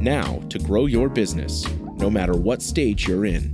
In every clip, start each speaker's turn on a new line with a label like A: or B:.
A: now to grow your business, no matter what stage you're in.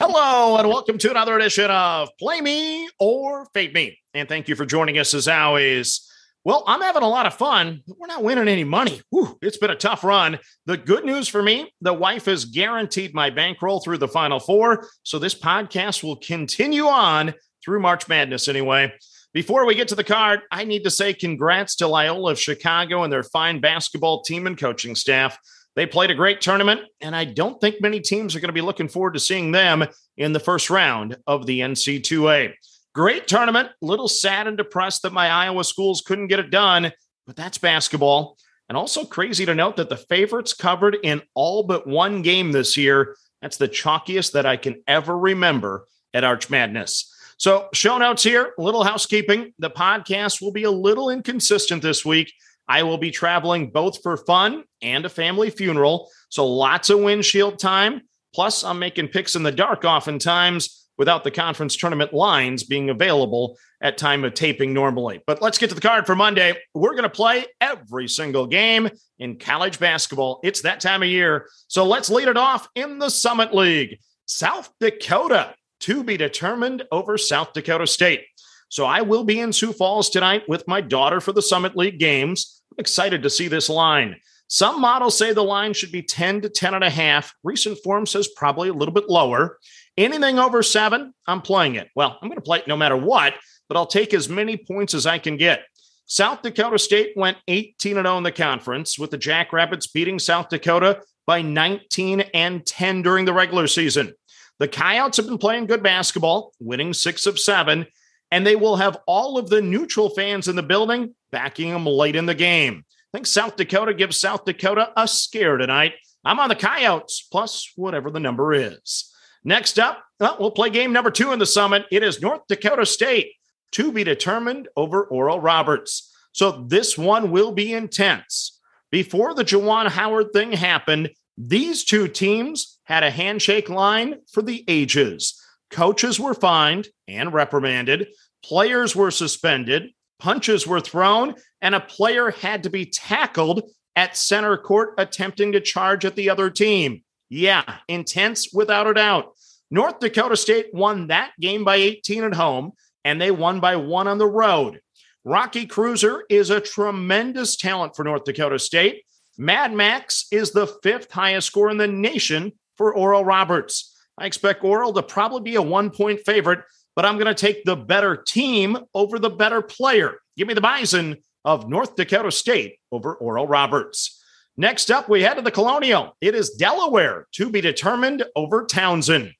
B: Hello, and welcome to another edition of Play Me or Fade Me. And thank you for joining us as always. Well, I'm having a lot of fun, but we're not winning any money. Whew, it's been a tough run. The good news for me the wife has guaranteed my bankroll through the final four. So this podcast will continue on through March Madness anyway. Before we get to the card, I need to say congrats to Loyola of Chicago and their fine basketball team and coaching staff. They played a great tournament, and I don't think many teams are going to be looking forward to seeing them in the first round of the NC2A. Great tournament. Little sad and depressed that my Iowa schools couldn't get it done, but that's basketball. And also crazy to note that the favorites covered in all but one game this year. That's the chalkiest that I can ever remember at Arch Madness. So, show notes here, a little housekeeping. The podcast will be a little inconsistent this week. I will be traveling both for fun and a family funeral. So, lots of windshield time. Plus, I'm making picks in the dark oftentimes without the conference tournament lines being available at time of taping normally. But let's get to the card for Monday. We're going to play every single game in college basketball. It's that time of year. So let's lead it off in the Summit League. South Dakota to be determined over South Dakota State. So I will be in Sioux Falls tonight with my daughter for the Summit League games. I'm excited to see this line. Some models say the line should be 10 to 10 and a half. Recent form says probably a little bit lower. Anything over seven, I'm playing it. Well, I'm going to play it no matter what, but I'll take as many points as I can get. South Dakota State went 18 0 in the conference, with the Jackrabbits beating South Dakota by 19 and 10 during the regular season. The Coyotes have been playing good basketball, winning six of seven, and they will have all of the neutral fans in the building backing them late in the game. I think South Dakota gives South Dakota a scare tonight. I'm on the Coyotes, plus whatever the number is. Next up, well, play game number two in the summit. It is North Dakota State to be determined over Oral Roberts. So this one will be intense. Before the Juwan Howard thing happened, these two teams had a handshake line for the ages. Coaches were fined and reprimanded, players were suspended, punches were thrown, and a player had to be tackled at center court attempting to charge at the other team. Yeah, intense without a doubt. North Dakota State won that game by 18 at home, and they won by one on the road. Rocky Kreuser is a tremendous talent for North Dakota State. Mad Max is the fifth highest score in the nation for Oral Roberts. I expect Oral to probably be a one point favorite, but I'm going to take the better team over the better player. Give me the Bison of North Dakota State over Oral Roberts. Next up, we head to the Colonial. It is Delaware to be determined over Towson.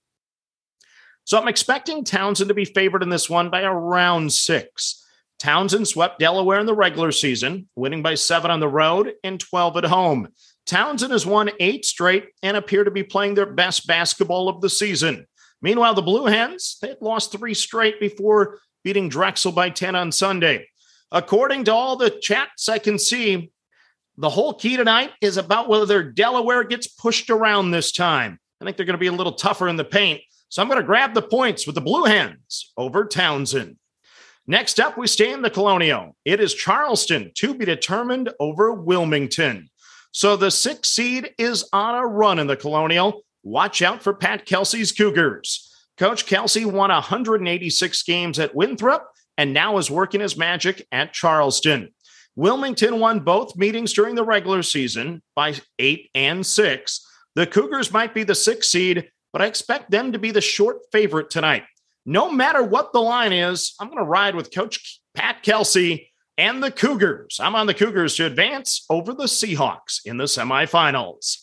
B: So I'm expecting Towson to be favored in this one by around six. Towson swept Delaware in the regular season, winning by seven on the road and 12 at home. Towson has won eight straight and appear to be playing their best basketball of the season. Meanwhile, the Blue Hens, they had lost three straight before beating Drexel by 10 on Sunday. According to all the chats I can see, the whole key tonight is about whether Delaware gets pushed around this time. I think they're going to be a little tougher in the paint. So I'm going to grab the points with the Blue Hens over Towson. Next up, we stay in the Colonial. It is Charleston to be determined over Wilmington. So the sixth seed is on a run in the Colonial. Watch out for Pat Kelsey's Cougars. Coach Kelsey won 186 games at Winthrop and now is working his magic at Charleston. Wilmington won both meetings during the regular season by eight and six. The Cougars might be the sixth seed, but I expect them to be the short favorite tonight. No matter what the line is, I'm going to ride with Coach Pat Kelsey and the Cougars. I'm on the Cougars to advance over the Seahawks in the semifinals.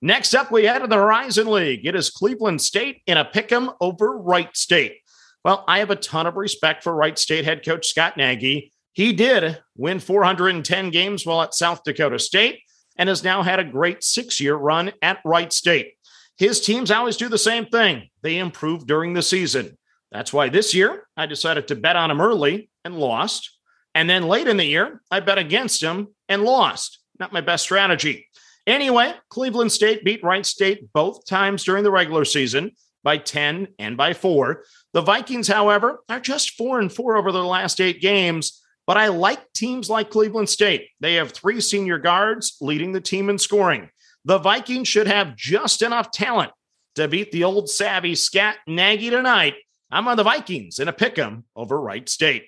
B: Next up, we head to the Horizon League. It is Cleveland State in a pick 'em over Wright State. Well, I have a ton of respect for Wright State head coach Scott Nagy. He did win 410 games while at South Dakota State and has now had a great six year run at Wright State. His teams always do the same thing they improve during the season. That's why this year I decided to bet on him early and lost. And then late in the year, I bet against him and lost. Not my best strategy. Anyway, Cleveland State beat Wright State both times during the regular season by 10 and by 4. The Vikings, however, are just 4 and 4 over their last 8 games, but I like teams like Cleveland State. They have 3 senior guards leading the team in scoring. The Vikings should have just enough talent to beat the old savvy Scott Nagy tonight. I'm on the Vikings in a pick 'em over Wright State.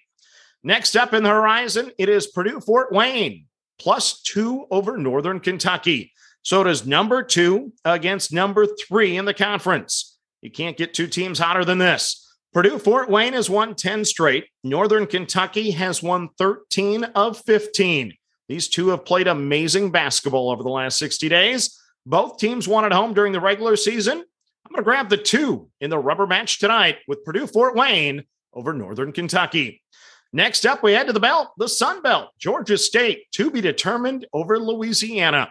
B: Next up in the horizon, it is Purdue Fort Wayne plus two over Northern Kentucky. So is number two against number three in the conference. You can't get two teams hotter than this. Purdue Fort Wayne has won 10 straight. Northern Kentucky has won 13 of 15. These two have played amazing basketball over the last 60 days. Both teams won at home during the regular season. I'm going to grab the two in the rubber match tonight with Purdue Fort Wayne over Northern Kentucky. Next up, we head to the belt, the Sun Belt, Georgia State to be determined over Louisiana.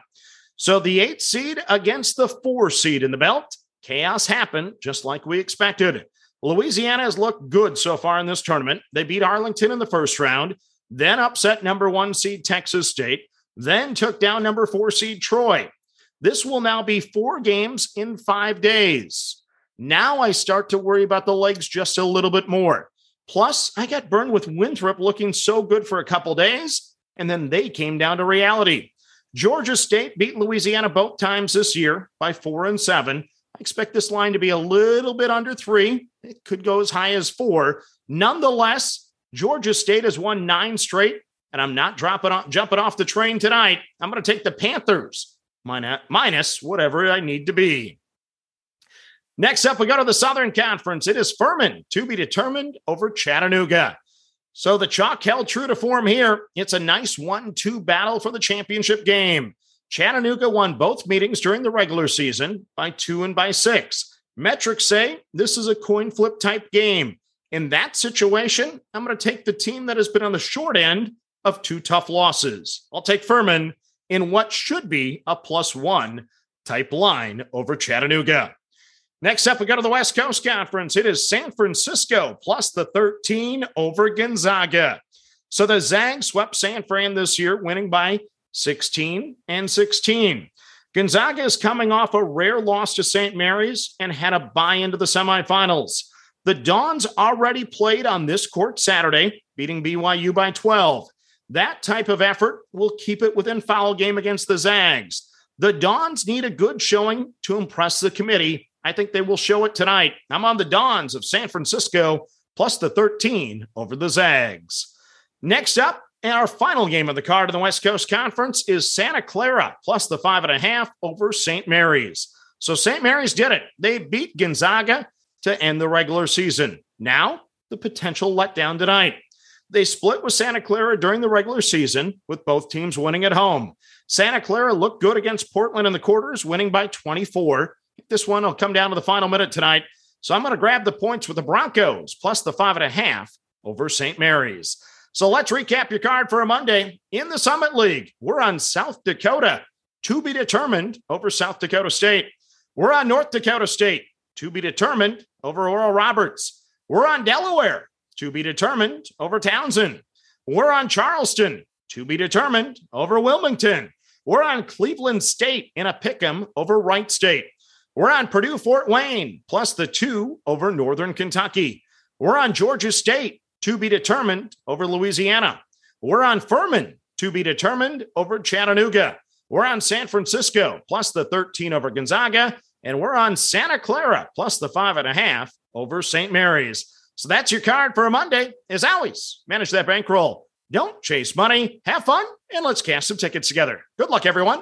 B: So the eight seed against the four seed in the belt. Chaos happened just like we expected. Louisiana has looked good so far in this tournament. They beat Arlington in the first round, then upset number one seed Texas State, then took down number four seed Troy. This will now be four games in five days. Now I start to worry about the legs just a little bit more. Plus, I got burned with Winthrop looking so good for a couple days, and then they came down to reality. Georgia State beat Louisiana both times this year by four and seven. I expect this line to be a little bit under three. It could go as high as four. Nonetheless, Georgia State has won nine straight, and I'm not dropping off, jumping off the train tonight. I'm going to take the Panthers minus whatever I need to be. Next up, we go to the Southern Conference. It is Furman to be determined over Chattanooga. So the chalk held true to form here. It's a nice 1 2 battle for the championship game. Chattanooga won both meetings during the regular season by two and by six. Metrics say this is a coin flip type game. In that situation, I'm going to take the team that has been on the short end of two tough losses. I'll take Furman in what should be a plus one type line over Chattanooga. Next up, we go to the West Coast Conference. It is San Francisco plus the 13 over Gonzaga. So the Zags swept San Fran this year, winning by 16 and 16. Gonzaga is coming off a rare loss to St. Mary's and had a bye into the semifinals. The Dons already played on this court Saturday, beating BYU by 12. That type of effort will keep it within foul game against the Zags. The Dons need a good showing to impress the committee I think they will show it tonight. I'm on the Dons of San Francisco plus the 13 over the Zags. Next up, in our final game of the card of the West Coast Conference is Santa Clara plus the five and a half over St. Mary's. So St. Mary's did it. They beat Gonzaga to end the regular season. Now, the potential letdown tonight. They split with Santa Clara during the regular season, with both teams winning at home. Santa Clara looked good against Portland in the quarters, winning by 24. This one will come down to the final minute tonight. So I'm going to grab the points with the Broncos plus the five and a half over St. Mary's. So let's recap your card for a Monday. In the Summit League, we're on South Dakota to be determined over South Dakota State. We're on North Dakota State to be determined over Oral Roberts. We're on Delaware to be determined over Towson. We're on Charleston to be determined over Wilmington. We're on Cleveland State in a pick 'em over Wright State. We're on Purdue Fort Wayne plus the two over Northern Kentucky. We're on Georgia State to be determined over Louisiana. We're on Furman to be determined over Chattanooga. We're on San Francisco plus the 13 over Gonzaga. And we're on Santa Clara plus the five and a half over St. Mary's. So that's your card for a Monday. As always, manage that bankroll Don't chase money, have fun, and let's cash some tickets together. Good luck, everyone.